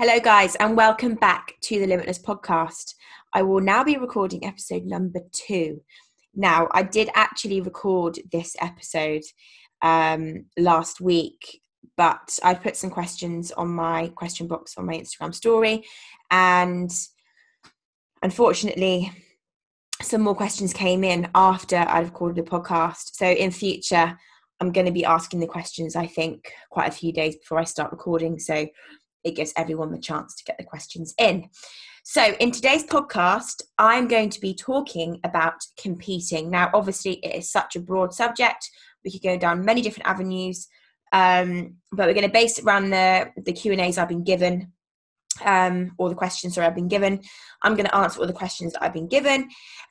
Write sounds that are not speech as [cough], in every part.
Hello, guys, and welcome back to the Limitless podcast. I will now be recording episode number two. Now, I did actually record this episode um, last week, but I put some questions on my question box on my Instagram story, and unfortunately, some more questions came in after I recorded the podcast. So, in future, I'm going to be asking the questions, I think, quite a few days before I start recording. So, it gives everyone the chance to get the questions in. So, in today's podcast, I'm going to be talking about competing. Now, obviously, it is such a broad subject. We could go down many different avenues, um, but we're going to base it around the the Q and A's I've been given, um, or the questions that I've been given. I'm going to answer all the questions that I've been given,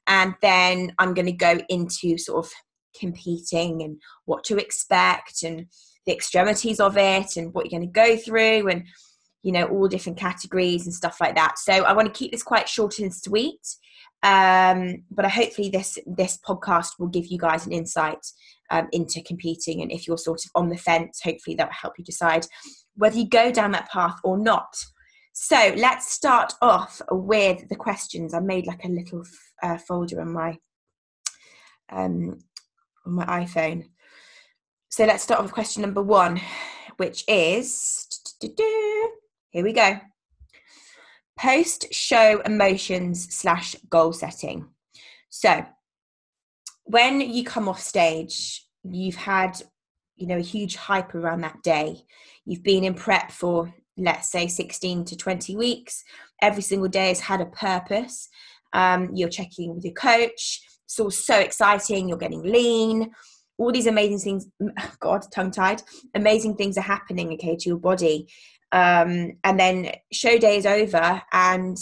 and then I'm going to go into sort of competing and what to expect and the extremities of it and what you're going to go through and you know all different categories and stuff like that. So i want to keep this quite short and sweet um, but I hopefully this this podcast will give you guys an insight um, into competing and if you're sort of on the fence hopefully that will help you decide whether you go down that path or not. So let's start off with the questions. I made like a little uh, folder on my um, on my iphone. So let's start off with question number one which is here we go. Post show emotions slash goal setting. So, when you come off stage, you've had, you know, a huge hype around that day. You've been in prep for, let's say, 16 to 20 weeks. Every single day has had a purpose. Um, you're checking with your coach. It's all so exciting. You're getting lean. All these amazing things, [sighs] God, tongue tied, amazing things are happening, okay, to your body um, and then show day is over and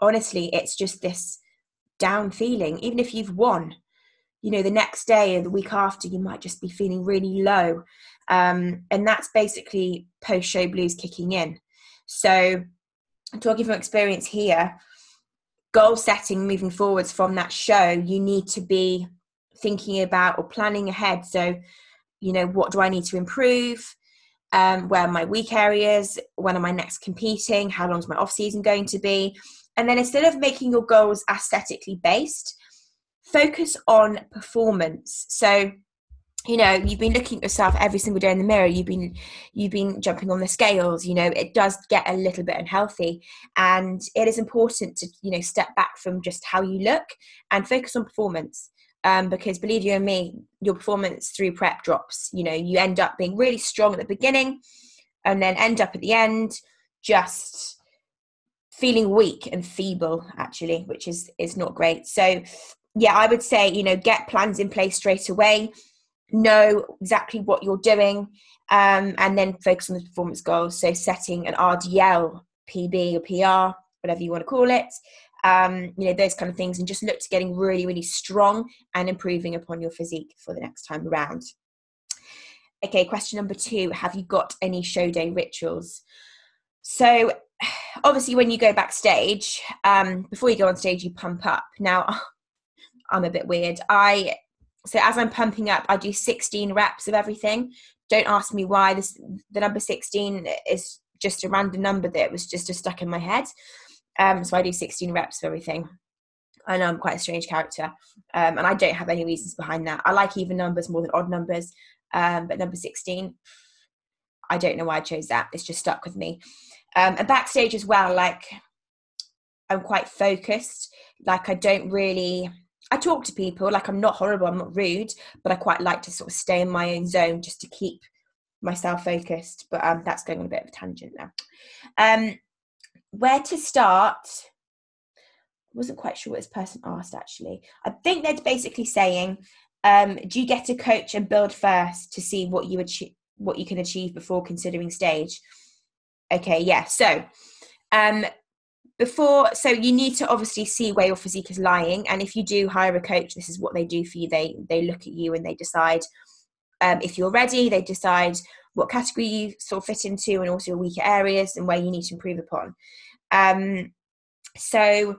honestly it's just this down feeling. Even if you've won you know the next day or the week after you might just be feeling really low. Um, and that's basically post show blues kicking in. So talking from experience here goal setting moving forwards from that show you need to be thinking about or planning ahead. So you know what do i need to improve um, where my weak areas, when am I next competing, how long is my off season going to be, and then instead of making your goals aesthetically based, focus on performance. So you know you've been looking at yourself every single day in the mirror. You've been you've been jumping on the scales you know it does get a little bit unhealthy. And it is important to you know step back from just how you look and focus on performance um, because believe you and me, your performance through prep drops. You know, you end up being really strong at the beginning and then end up at the end just feeling weak and feeble actually which is is not great so yeah i would say you know get plans in place straight away know exactly what you're doing um, and then focus on the performance goals so setting an rdl pb or pr whatever you want to call it um, you know, those kind of things, and just look to getting really, really strong and improving upon your physique for the next time around. Okay, question number two Have you got any show day rituals? So, obviously, when you go backstage, um, before you go on stage, you pump up. Now, [laughs] I'm a bit weird. I so as I'm pumping up, I do 16 reps of everything. Don't ask me why. This the number 16 is just a random number that was just, just stuck in my head. Um, so I do 16 reps of everything. I know I'm quite a strange character, um, and I don't have any reasons behind that. I like even numbers more than odd numbers, um, but number 16, I don't know why I chose that. It's just stuck with me. Um, and backstage as well, like I'm quite focused. Like I don't really, I talk to people. Like I'm not horrible, I'm not rude, but I quite like to sort of stay in my own zone just to keep myself focused. But um, that's going on a bit of a tangent now. Where to start I wasn't quite sure what this person asked actually. I think they're basically saying, um, do you get a coach and build first to see what you achieve, what you can achieve before considering stage? Okay, yeah. So, um, before, so you need to obviously see where your physique is lying, and if you do hire a coach, this is what they do for you. They they look at you and they decide um, if you're ready. They decide what category you sort of fit into and also your weaker areas and where you need to improve upon. Um, so,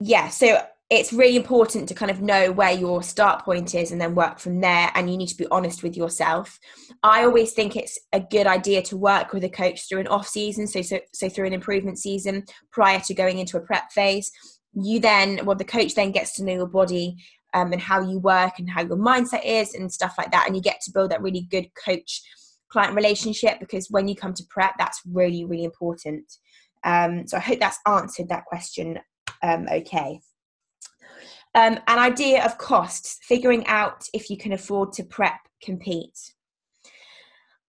yeah, so it's really important to kind of know where your start point is and then work from there and you need to be honest with yourself i always think it's a good idea to work with a coach through an off season so so, so through an improvement season prior to going into a prep phase you then well the coach then gets to know your body um, and how you work and how your mindset is and stuff like that. And you get to build that really good coach client relationship because when you come to prep that's really really important. Um, so i hope that's answered that question um, okay. Um, an idea of costs, figuring out if you can afford to prep, compete.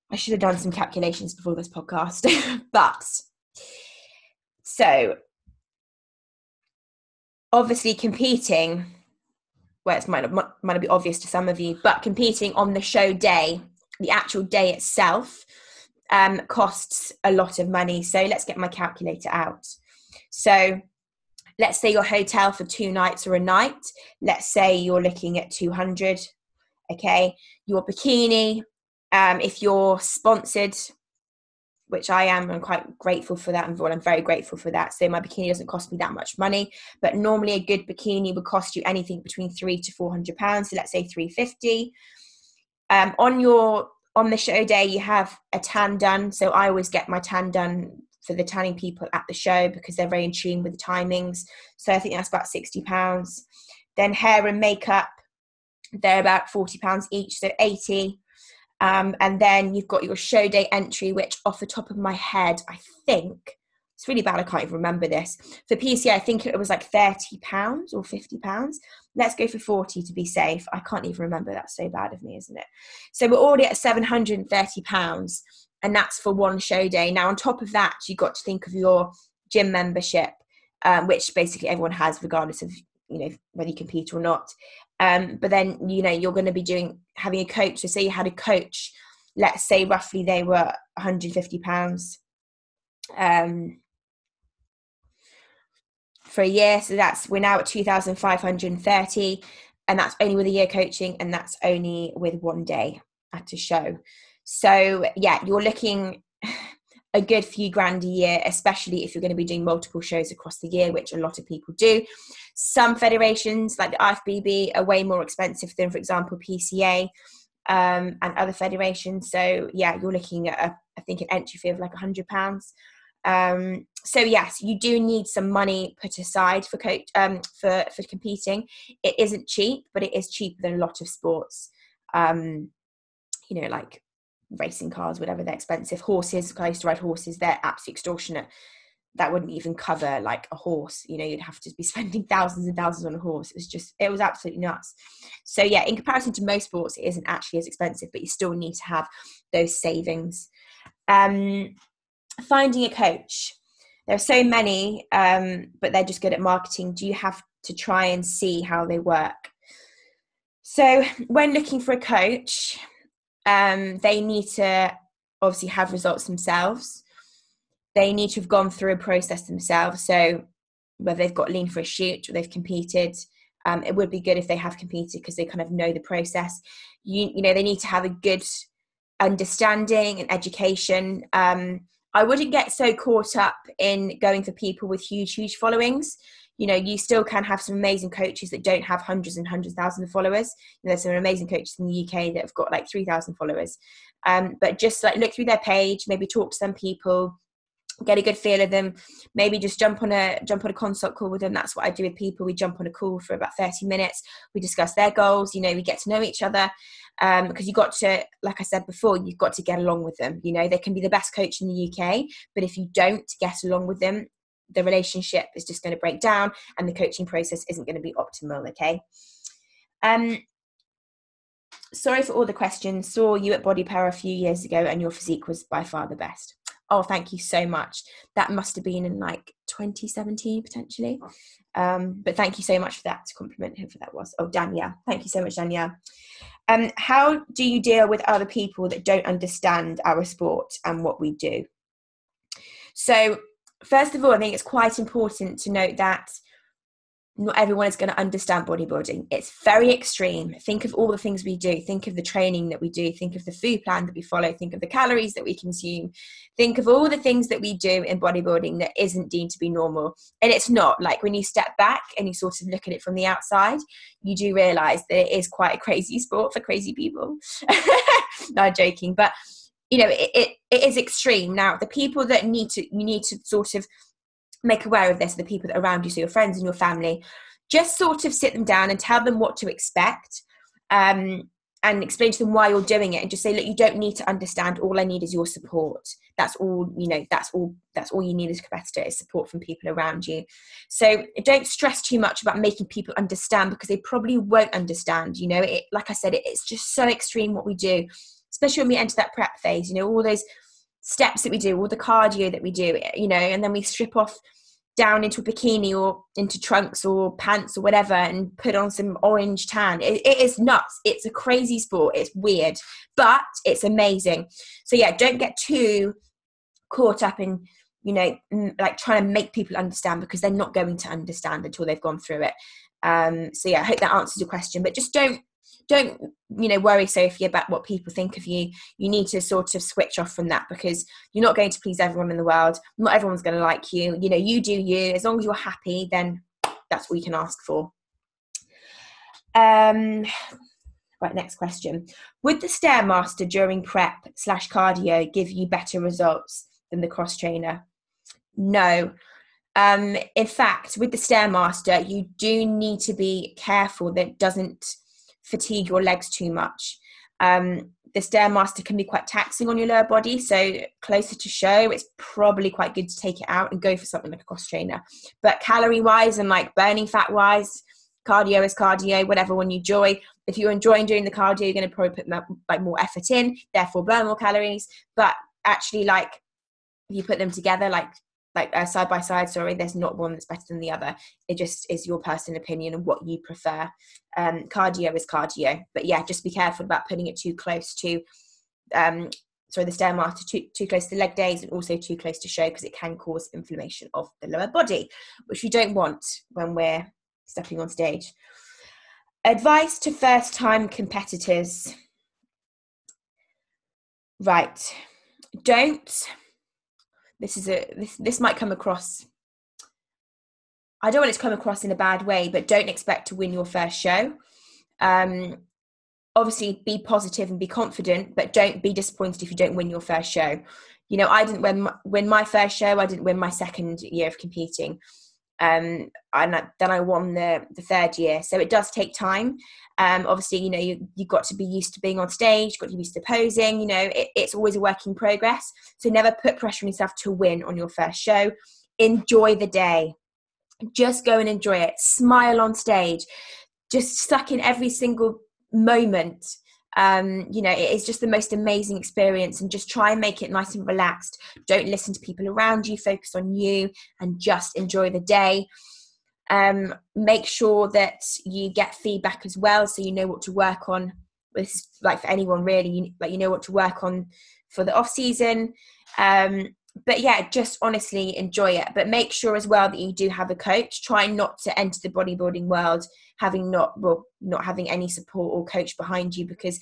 I should have done some calculations before this podcast, [laughs] but so obviously competing, well, it might not, might not be obvious to some of you, but competing on the show day, the actual day itself, um, costs a lot of money. So let's get my calculator out. So let's say your hotel for two nights or a night let's say you're looking at 200 okay your bikini um, if you're sponsored which I am, I'm quite grateful for that. And well, I'm very grateful for that. So my bikini doesn't cost me that much money, but normally a good bikini would cost you anything between three to four hundred pounds. So let's say three fifty. Um, on your on the show day, you have a tan done. So I always get my tan done for the tanning people at the show because they're very in tune with the timings. So I think that's about sixty pounds. Then hair and makeup, they're about forty pounds each, so eighty. Um, and then you've got your show day entry, which off the top of my head, I think it's really bad. I can't even remember this. For PCA, I think it was like thirty pounds or fifty pounds. Let's go for forty to be safe. I can't even remember. That's so bad of me, isn't it? So we're already at seven hundred and thirty pounds and that's for one show day. Now, on top of that, you got to think of your gym membership, um, which basically everyone has, regardless of you know whether you compete or not. Um, but then you know you're going to be doing having a coach. So say you had a coach, let's say roughly they were 150 pounds um, for a year. So that's we're now at 2,530, and that's only with a year coaching, and that's only with one day at a show. So, yeah, you're looking a good few grand a year, especially if you're going to be doing multiple shows across the year, which a lot of people do. Some federations, like the IFBB, are way more expensive than, for example, PCA um, and other federations. So, yeah, you're looking at, a, I think, an entry fee of like £100. Um, so yes, you do need some money put aside for coach um, for for competing. It isn't cheap, but it is cheaper than a lot of sports. Um, you know, like racing cars, whatever they're expensive. Horses, I used to ride horses, they're absolutely extortionate. That wouldn't even cover like a horse. You know, you'd have to be [laughs] spending thousands and thousands on a horse. It was just, it was absolutely nuts. So, yeah, in comparison to most sports, it isn't actually as expensive, but you still need to have those savings. Um, finding a coach. There are so many, um, but they're just good at marketing. Do you have to try and see how they work? So, when looking for a coach, um, they need to obviously have results themselves. They need to have gone through a process themselves. So whether they've got lean for a shoot or they've competed, um, it would be good if they have competed because they kind of know the process. You, you know, they need to have a good understanding and education. Um, I wouldn't get so caught up in going for people with huge, huge followings you know you still can have some amazing coaches that don't have hundreds and hundreds of thousands of followers. There's some amazing coaches in the uk that have got like 3000 followers. Um, but just like look through their page maybe talk to some people get a good feel of them. Maybe just jump on a jump on a consult call with them. That's what i do with people. We jump on a call for about 30 minutes. We discuss their goals. You know we get to know each other. Um, because you've got to like i said before you've got to get along with them. You know they can be the best coach in the uk but if you don't get along with them the relationship is just going to break down and the coaching process isn't going to be optimal okay? Um sorry for all the questions. Saw you at BodyPower a few years ago and your physique was by far the best. Oh thank you so much. That must have been in like 2017 potentially. Um but thank you so much for that to compliment whoever that was. Oh danielle thank you so much danielle um how do you deal with other people that don't understand our sport and what we do? So first of all, I think it's quite important to note that not everyone is going to understand bodybuilding. It's very extreme. Think of all the things we do. Think of the training that we do. Think of the food plan that we follow. Think of the calories that we consume. Think of all the things that we do in bodybuilding that isn't deemed to be normal. And it's not. Like when you step back and you sort of look at it from the outside, you do realize that it is quite a crazy sport for crazy people. [laughs] Not joking. But, you know, it, it, it is extreme. Now, the people that need to, you need to sort of make aware of this the people that around you so your friends and your family. Just sort of sit them down and tell them what to expect um, and explain to them why you're doing it and just say look you don't need to understand. All i need is your support. That's all you know that's all that's all you need as a competitor is support from people around you. So don't stress too much about making people understand because they probably won't understand you know? It like i said it, it's just so extreme what we do especially when we enter that prep phase you know all those steps that we do all the cardio that we do you know and then we strip off down into a bikini or into trunks or pants or whatever and put on some orange tan. It, it is nuts. It's a crazy sport. It's weird, but it's amazing. So yeah, don't get too caught up in you know like trying to make people understand because they're not going to understand until they've gone through it. Um, so yeah, I hope that answers your question. But just don't don't you know worry sophie about what people think of you. You need to sort of switch off from that because you're not going to please everyone in the world. Not everyone's going to like you. You know you do you. As long as you're happy then that's what you can ask for. Um right next question. Would the stairmaster during prep slash cardio give you better results than the cross trainer? No. Um in fact with the stairmaster you do need to be careful that doesn't fatigue your legs too much. Um, the stairmaster can be quite taxing on your lower body, so closer to show, it's probably quite good to take it out and go for something like a cross trainer. But calorie wise and like burning fat wise, cardio is cardio, whatever one you enjoy. If you're enjoying doing the cardio, you're going to probably put like more effort in, therefore burn more calories. But actually, like if you put them together, like like uh, side by side sorry there's not one that's better than the other. It just is your personal opinion and what you prefer. Um, cardio is cardio. But yeah just be careful about putting it too close to um, sorry the stairmaster too, too close to leg days and also too close to show because it can cause inflammation of the lower body which we don't want when we're stepping on stage. Advice to first time competitors. Right. Don't this is a this this might come across I don't want it to come across in a bad way, but don't expect to win your first show. Um, obviously, be positive and be confident, but don't be disappointed if you don't win your first show. You know, I didn't win my, win my first show. I didn't win my second year of competing um, and then I won the the third year. So it does take time. Um, obviously, you know, you you got to be used to being on stage, you've got to be used to posing. You know, it, it's always a work in progress. So never put pressure on yourself to win on your first show. Enjoy the day. Just go and enjoy it. Smile on stage. Just suck in every single moment um, you know, it is just the most amazing experience and just try and make it nice and relaxed. Don't listen to people around you, focus on you and just enjoy the day. Um, make sure that you get feedback as well so you know what to work on. With like for anyone really, you, like you know what to work on for the off season. Um, but yeah, just honestly enjoy it. But make sure as well that you do have a coach. Try not to enter the bodybuilding world having not well not having any support or coach behind you because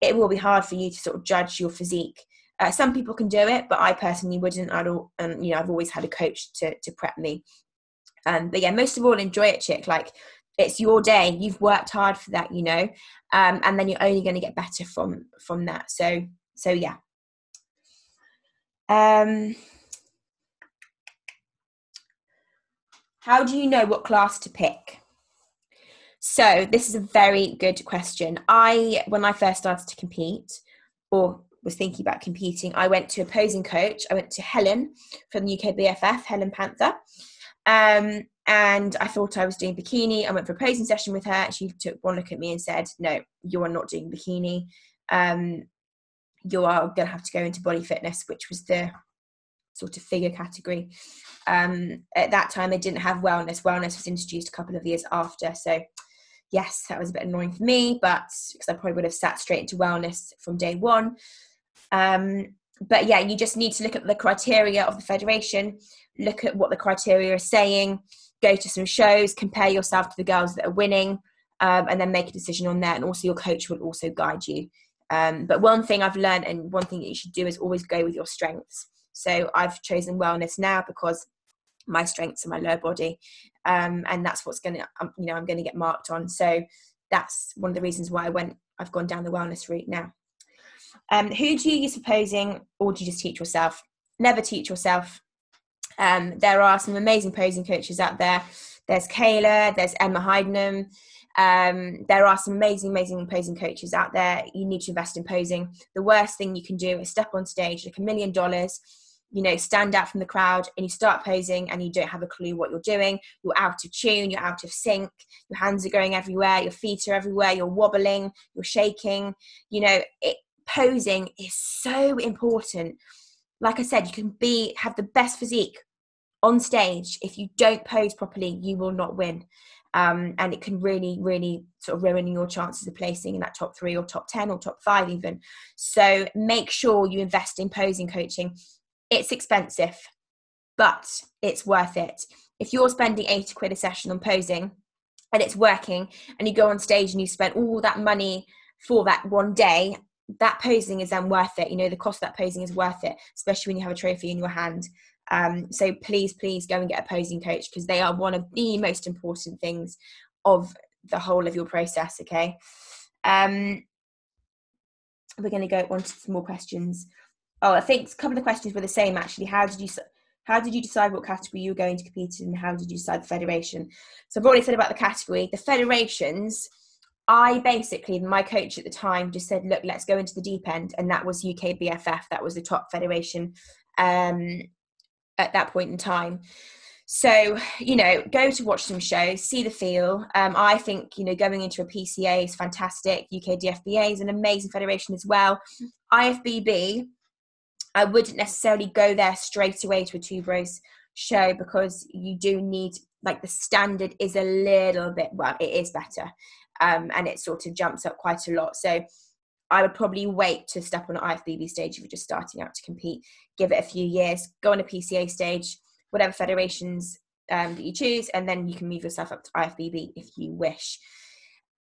it will be hard for you to sort of judge your physique. Uh, some people can do it, but I personally wouldn't. I don't, and you know, I've always had a coach to to prep me. Um, but yeah, most of all, enjoy it, chick. Like it's your day. You've worked hard for that, you know, um, and then you're only going to get better from from that. So so yeah, um, how do you know what class to pick? So this is a very good question. I, when I first started to compete, or was thinking about competing, I went to a posing coach. I went to Helen from the UK BFF, Helen Panther. Um, and I thought I was doing bikini. I went for a posing session with her. She took one look at me and said, "No, you are not doing bikini. Um, you are going to have to go into body fitness, which was the sort of figure category. Um, at that time, they didn't have wellness. Wellness was introduced a couple of years after. So, yes, that was a bit annoying for me, but because I probably would have sat straight into wellness from day one. Um, but yeah, you just need to look at the criteria of the federation, look at what the criteria are saying, go to some shows, compare yourself to the girls that are winning, um, and then make a decision on that. And also, your coach will also guide you. Um, but one thing I've learned, and one thing that you should do, is always go with your strengths. So I've chosen wellness now because my strengths are my lower body, um, and that's what's going to, um, you know, I'm going to get marked on. So that's one of the reasons why I went. I've gone down the wellness route now. Um, who do you use for posing, or do you just teach yourself? Never teach yourself. Um, there are some amazing posing coaches out there. There's Kayla, there's Emma Heidenham. Um, there are some amazing, amazing posing coaches out there. You need to invest in posing. The worst thing you can do is step on stage like a million dollars, you know, stand out from the crowd and you start posing and you don't have a clue what you're doing. You're out of tune, you're out of sync, your hands are going everywhere, your feet are everywhere, you're wobbling, you're shaking. You know, it, posing is so important. Like I said, you can be have the best physique on stage. If you don't pose properly, you will not win um, and it can really really sort of ruin your chances of placing in that top three or top 10 or top five even. So make sure you invest in posing coaching. It's expensive but it's worth it. If you're spending 80 quid a session on posing and it's working and you go on stage and you spend all that money for that one day that posing is then worth it. You know the cost of that posing is worth it especially when you have a trophy in your hand um, so please, please go and get a posing coach because they are one of the most important things of the whole of your process. Okay. Um, we're going to go on to some more questions. Oh, I think a couple of the questions were the same actually. How did you how did you decide what category you were going to compete in? How did you decide the federation? So I've already said about the category. The federations, I basically, my coach at the time just said, look, let's go into the deep end. And that was UK BFF. That was the top federation um, at that point in time. So, you know, go to watch some shows, see the feel. Um, I think, you know, going into a PCA is fantastic. UK DFBA is an amazing federation as well. IFBB, I wouldn't necessarily go there straight away to a Two Bros show because you do need, like, the standard is a little bit, well, it is better. Um, and it sort of jumps up quite a lot. So, I would probably wait to step on an IFBB stage if you're just starting out to compete. Give it a few years, go on a PCA stage, whatever federations um, that you choose, and then you can move yourself up to IFBB if you wish.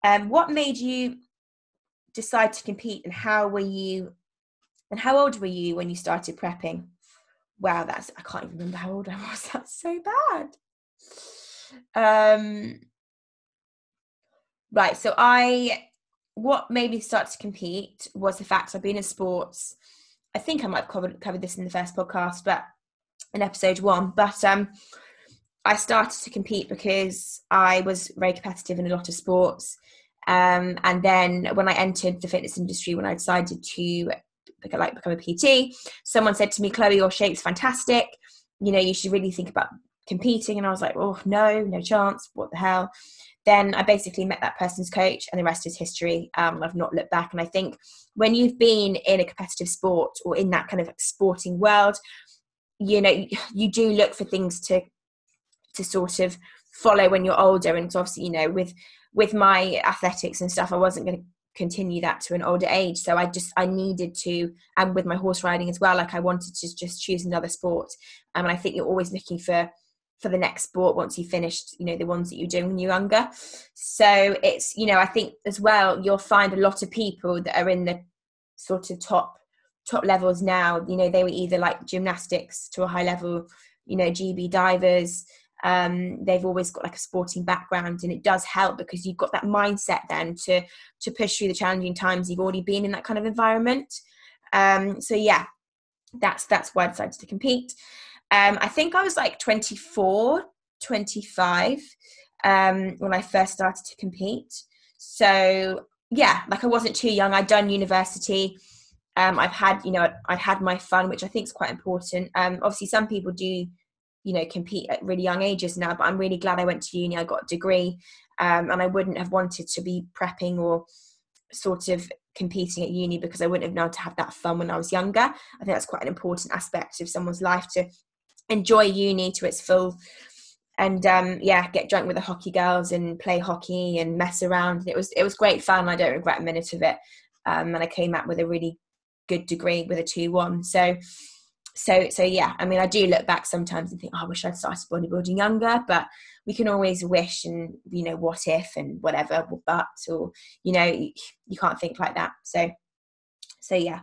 Um, what made you decide to compete, and how were you? And how old were you when you started prepping? Wow, that's I can't even remember how old I was. [laughs] That's so bad. Um, right, so I what made me start to compete was the fact I've been in sports. I think I might have covered, covered this in the first podcast, but in episode one. But um, I started to compete because I was very competitive in a lot of sports. Um, and then when I entered the fitness industry, when I decided to like become a PT, someone said to me, "Chloe, your shape's fantastic. You know, you should really think about competing." And I was like, "Oh no, no chance. What the hell?" Then I basically met that person's coach, and the rest is history. Um, I've not looked back, and I think when you've been in a competitive sport or in that kind of sporting world, you know you do look for things to to sort of follow when you're older. And obviously, you know, with with my athletics and stuff, I wasn't going to continue that to an older age. So I just I needed to, and with my horse riding as well, like I wanted to just choose another sport. Um, and I think you're always looking for for the next sport once you finished you know the ones that you're doing when you're younger. So it's you know i think as well you'll find a lot of people that are in the sort of top top levels now. You know they were either like gymnastics to a high level you know gb divers. Um, they've always got like a sporting background and it does help because you've got that mindset then to to push through the challenging times. You've already been in that kind of environment. Um, so yeah that's that's why i decided to compete um, I think I was like 24, 25 um, when I first started to compete. So yeah, like I wasn't too young. I'd done university. Um, I've had, you know, I'd had my fun, which I think is quite important. Um, obviously, some people do, you know, compete at really young ages now, but I'm really glad I went to uni. I got a degree, um, and I wouldn't have wanted to be prepping or sort of competing at uni because I wouldn't have known to have that fun when I was younger. I think that's quite an important aspect of someone's life to enjoy uni to its full and um, yeah, get drunk with the hockey girls and play hockey and mess around. It was it was great fun. I don't regret a minute of it. Um, and I came out with a really good degree with a two one. So so so yeah i mean i do look back sometimes and think oh, i wish i'd started bodybuilding younger but we can always wish and you know what if and whatever but or you know you, you can't think like that so so yeah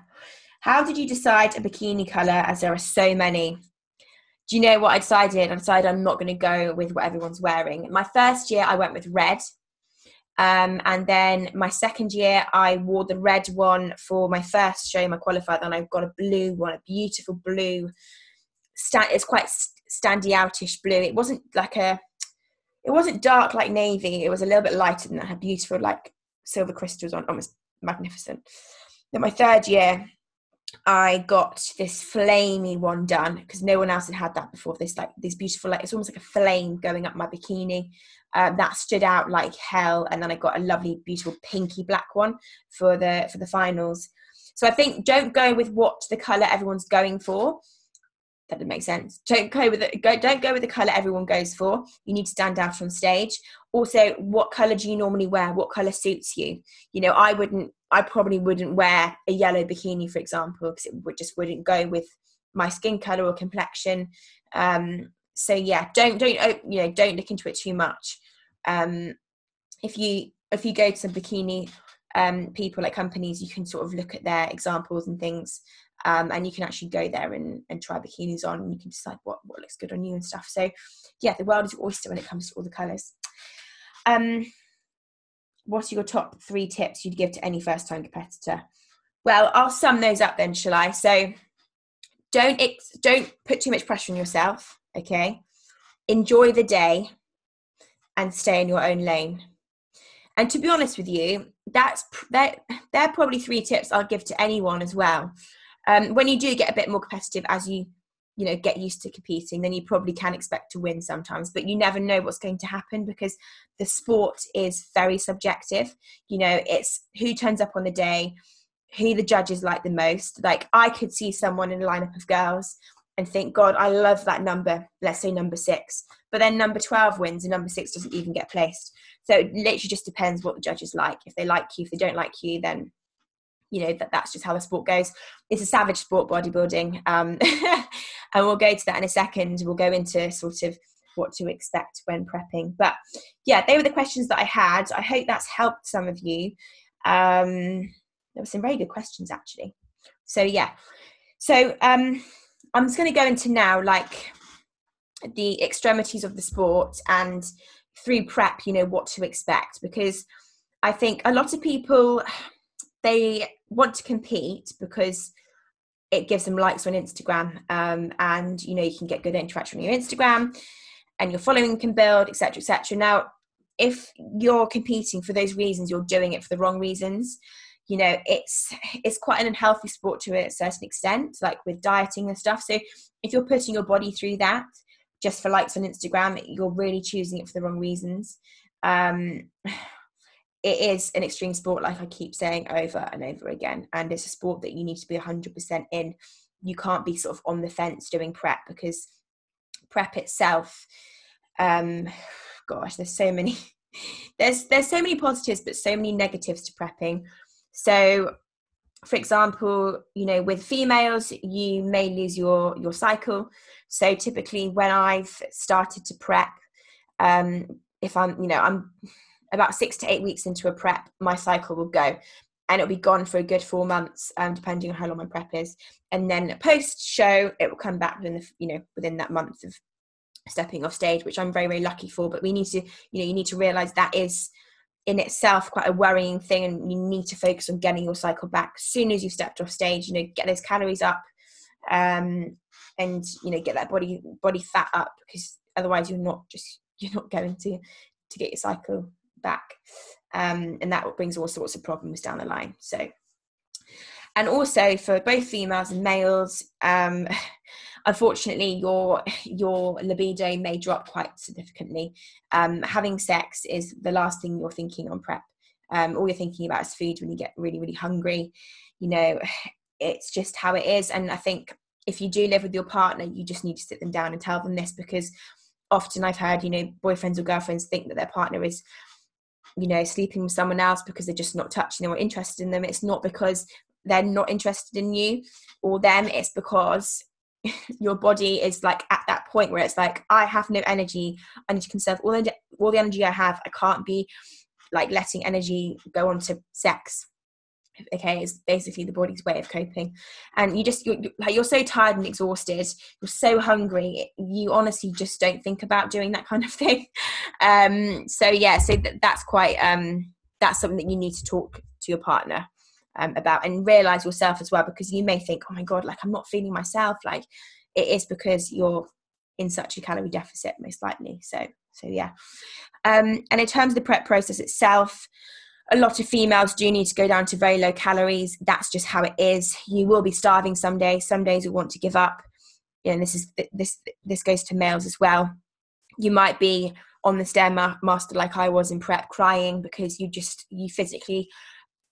how did you decide a bikini color as there are so many do you know what i decided i decided i'm not going to go with what everyone's wearing my first year i went with red um, and then my second year, I wore the red one for my first show, my qualifier. Then I got a blue one, a beautiful blue. Stand, it's quite standy outish blue. It wasn't like a, it wasn't dark like navy. It was a little bit lighter than that. Had beautiful like silver crystals on, almost magnificent. Then my third year, I got this flamey one done because no one else had had that before. This like this beautiful, like it's almost like a flame going up my bikini. Um, that stood out like hell, and then I got a lovely, beautiful pinky black one for the for the finals. So I think don't go with what the color everyone's going for. That doesn't make sense. Don't go with it. Go, don't go with the color everyone goes for. You need to stand out on stage. Also, what color do you normally wear? What color suits you? You know, I wouldn't I probably wouldn't wear a yellow bikini, for example, because it would just wouldn't go with my skin color or complexion. Um, so yeah, don't don't oh, you know don't look into it too much. Um, if you if you go to some bikini um, people like companies, you can sort of look at their examples and things, um, and you can actually go there and, and try bikinis on, and you can decide what what looks good on you and stuff. So yeah, the world is your oyster when it comes to all the colors. Um, what are your top three tips you'd give to any first time competitor? Well, I'll sum those up then, shall I? So don't ex- don't put too much pressure on yourself, okay? Enjoy the day and stay in your own lane. And to be honest with you, that's they're, they're probably three tips I'll give to anyone as well. Um, when you do get a bit more competitive as you you know get used to competing then you probably can expect to win sometimes but you never know what's going to happen because the sport is very subjective. You know it's who turns up on the day who the judges like the most. Like i could see someone in a lineup of girls and think god i love that number. Let's say number six. But then number 12 wins and number six doesn't even get placed so it literally just depends what the judges like. If they like you if they don't like you then you know that that's just how the sport goes. It's a savage sport bodybuilding. Um, [laughs] and we'll go to that in a second. We'll go into sort of what to expect when prepping. But yeah they were the questions that i had. I hope that's helped some of you. Um, there were some very good questions actually. So yeah. So um, i'm just going to go into now like the extremities of the sport and through prep you know what to expect because i think a lot of people they want to compete because it gives them likes on Instagram, um, and you know you can get good interaction on your Instagram, and your following can build, etc., etc. Now, if you're competing for those reasons, you're doing it for the wrong reasons. You know, it's it's quite an unhealthy sport to a certain extent, like with dieting and stuff. So, if you're putting your body through that just for likes on Instagram, you're really choosing it for the wrong reasons. Um, [sighs] it is an extreme sport, like I keep saying over and over again. And it's a sport that you need to be 100% in. You can't be sort of on the fence doing prep because prep itself, um, [sighs] gosh, there's so many. [laughs] There's there's so many positives, but so many negatives to prepping. So, for example, you know, with females, you may lose your your cycle. So typically, when I've started to prep, um, if I'm, you know, I'm about six to eight weeks into a prep, my cycle will go and it'll be gone for a good four months, um, depending on how long my prep is. And then post show, it will come back within the, you know, within that month of stepping off stage, which I'm very, very lucky for. But we need to, you know, you need to realize that is in itself quite a worrying thing and you need to focus on getting your cycle back as soon as you've stepped off stage, you know, get those calories up um, and, you know, get that body, body fat up because otherwise you're not just, [laughs] you're not going to, to get your cycle back. Um, and that brings all sorts of problems down the line. So, and also for both females and males, um, [laughs] unfortunately, your your libido may drop quite significantly. Um, having sex is the last thing you're thinking on prep. Um, all you're thinking about is food when you get really, really hungry. You know, it's just how it is. And I think if you do live with your partner, you just need to sit them down and tell them this because often I've heard, you know, boyfriends or girlfriends think that their partner is you know sleeping with someone else because they're just not touching them or interested in them it's not because they're not interested in you or them it's because your body is like at that point where it's like i have no energy. I need to conserve all the all the energy i have. I can't be like letting energy go on to sex. Okay is basically the body's way of coping. And you just you're, you're so tired and exhausted. You're so hungry. You honestly just don't think about doing that kind of [laughs] thing. Um so yeah so th- that's quite um that's something that you need to talk to your partner um, about and realize yourself as well because you may think oh my god like i'm not feeling myself like it is because you're in such a calorie deficit most likely so so yeah um and in terms of the prep process itself a lot of females do need to go down to very low calories. That's just how it is. You will be starving some days. Some days you want to give up. And this is this this goes to males as well. You might be on the stairmaster like I was in prep, crying because you just you physically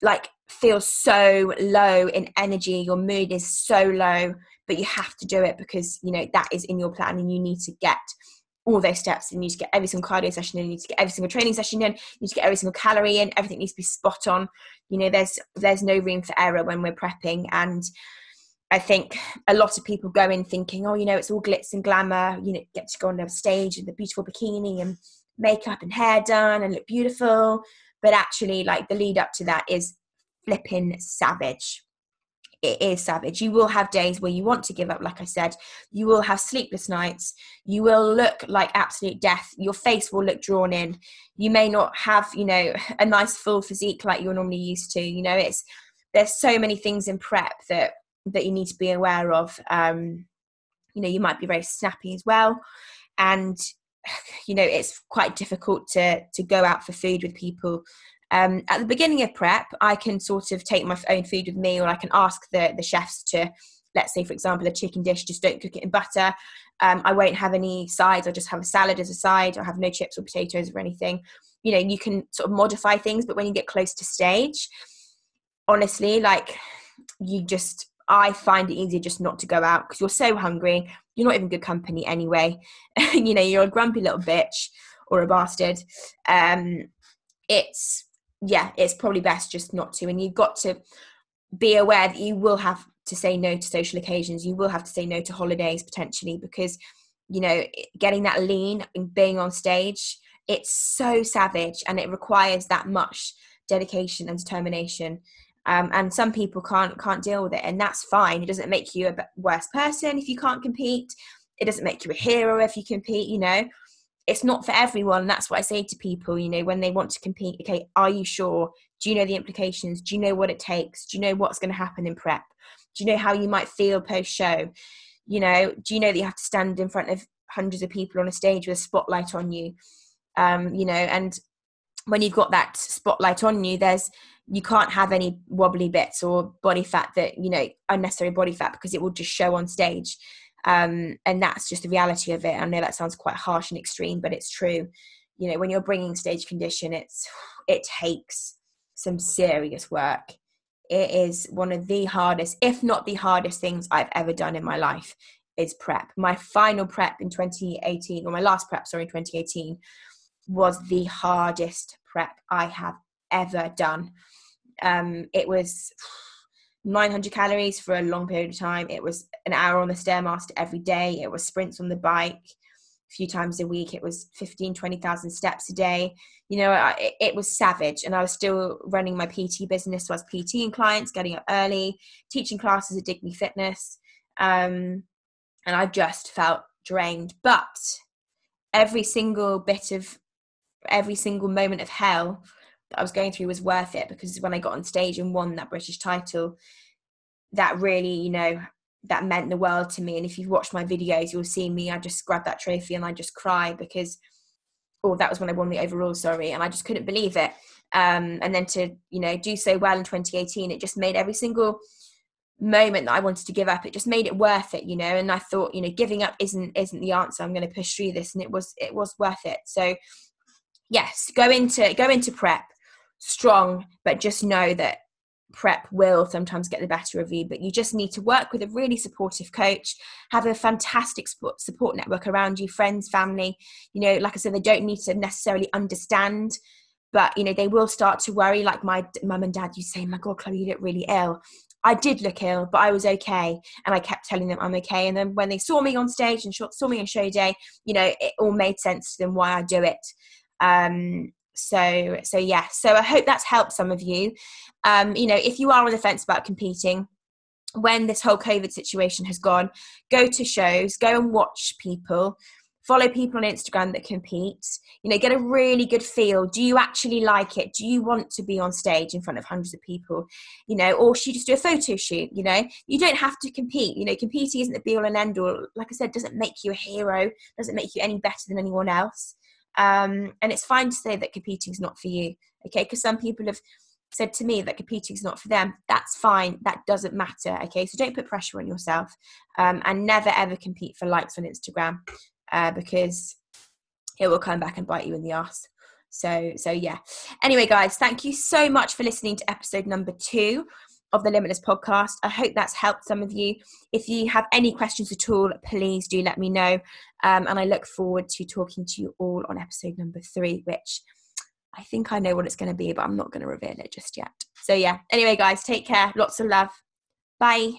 like feel so low in energy. Your mood is so low, but you have to do it because you know that is in your plan, and you need to get all those steps and you need to get every single cardio session in, you need to get every single training session in, you need to get every single calorie in, everything needs to be spot on. You know, there's there's no room for error when we're prepping. And I think a lot of people go in thinking, oh, you know, it's all glitz and glamour, you know, get to go on the stage with the beautiful bikini and makeup and hair done and look beautiful. But actually, like the lead up to that is flipping savage it is savage. You will have days where you want to give up, like I said. You will have sleepless nights. You will look like absolute death. Your face will look drawn in. You may not have, you know, a nice full physique like you're normally used to. You know, it's there's so many things in prep that that you need to be aware of. Um, you know, you might be very snappy as well, and [sighs] you know it's quite difficult to to go out for food with people um, at the beginning of prep, I can sort of take my own food with me, or I can ask the, the chefs to, let's say, for example, a chicken dish, just don't cook it in butter. Um, I won't have any sides, I'll just have a salad as a side, I'll have no chips or potatoes or anything. You know, you can sort of modify things, but when you get close to stage, honestly, like you just, I find it easier just not to go out because you're so hungry. You're not even good company anyway. [laughs] you know, you're a grumpy little bitch or a bastard. Um, it's yeah, it's probably best just not to. And you've got to be aware that you will have to say no to social occasions. You will have to say no to holidays potentially because, you know, getting that lean and being on stage, it's so savage and it requires that much dedication and determination. Um, and some people can't can't deal with it, and that's fine. It doesn't make you a worse person if you can't compete. It doesn't make you a hero if you compete. You know, it's not for everyone. That's what I say to people, you know, when they want to compete. Okay, are you sure? Do you know the implications? Do you know what it takes? Do you know what's going to happen in prep? Do you know how you might feel post show? You know, do you know that you have to stand in front of hundreds of people on a stage with a spotlight on you? Um, you know, and when you've got that spotlight on you, there's you can't have any wobbly bits or body fat that you know unnecessary body fat because it will just show on stage. Um, and that's just the reality of it. I know that sounds quite harsh and extreme but it's true. You know when you're bringing stage condition it's it takes some serious work. It is one of the hardest if not the hardest things i've ever done in my life is prep. My final prep in 2018 or my last prep sorry in 2018 was the hardest prep i have ever done um, it was 900 calories for a long period of time. It was an hour on the Stairmaster every day. It was sprints on the bike a few times a week. It was 15, 20,000 steps a day. You know, I, it was savage. And I was still running my PT business. So I was PTing clients, getting up early, teaching classes at Dignity Fitness. Um, and I just felt drained. But every single bit of, every single moment of hell that I was going through was worth it because when I got on stage and won that British title, that really, you know, that meant the world to me. And if you've watched my videos, you'll see me. I just grab that trophy and I just cry because, oh, that was when I won the overall. Sorry, and I just couldn't believe it. Um, and then to you know do so well in 2018, it just made every single moment that I wanted to give up. It just made it worth it, you know. And I thought, you know, giving up isn't isn't the answer. I'm going to push through this, and it was it was worth it. So yes, go into go into prep strong, but just know that prep will sometimes get the better of you but you just need to work with a really supportive coach have a fantastic support network around you friends family you know like i said they don't need to necessarily understand but you know they will start to worry like my mum and dad you say my god chloe you look really ill I did look ill, but I was okay. And I kept telling them I'm okay. And then when they saw me on stage and saw me on show day, you know, it all made sense to them why I do it. Um, so, so yeah. So I hope that's helped some of you. Um, you know, if you are on the fence about competing, when this whole COVID situation has gone, go to shows, go and watch people follow people on Instagram that compete, you know, get a really good feel. Do you actually like it? Do you want to be on stage in front of hundreds of people, you know, or should you just do a photo shoot? You know, you don't have to compete. You know, competing isn't the be all and end all. Like I said, doesn't make you a hero, doesn't make you any better than anyone else. Um, and it's fine to say that competing is not for you, okay? Because some people have said to me that competing is not for them. That's fine. That doesn't matter, okay? So don't put pressure on yourself um, and never ever compete for likes on Instagram uh, because it will come back and bite you in the ass. So, so yeah. Anyway, guys, thank you so much for listening to episode number two of the Limitless podcast. I hope that's helped some of you. If you have any questions at all, please do let me know. Um, and I look forward to talking to you all on episode number three, which I think I know what it's going to be, but I'm not going to reveal it just yet. So, yeah. Anyway, guys, take care. Lots of love. Bye.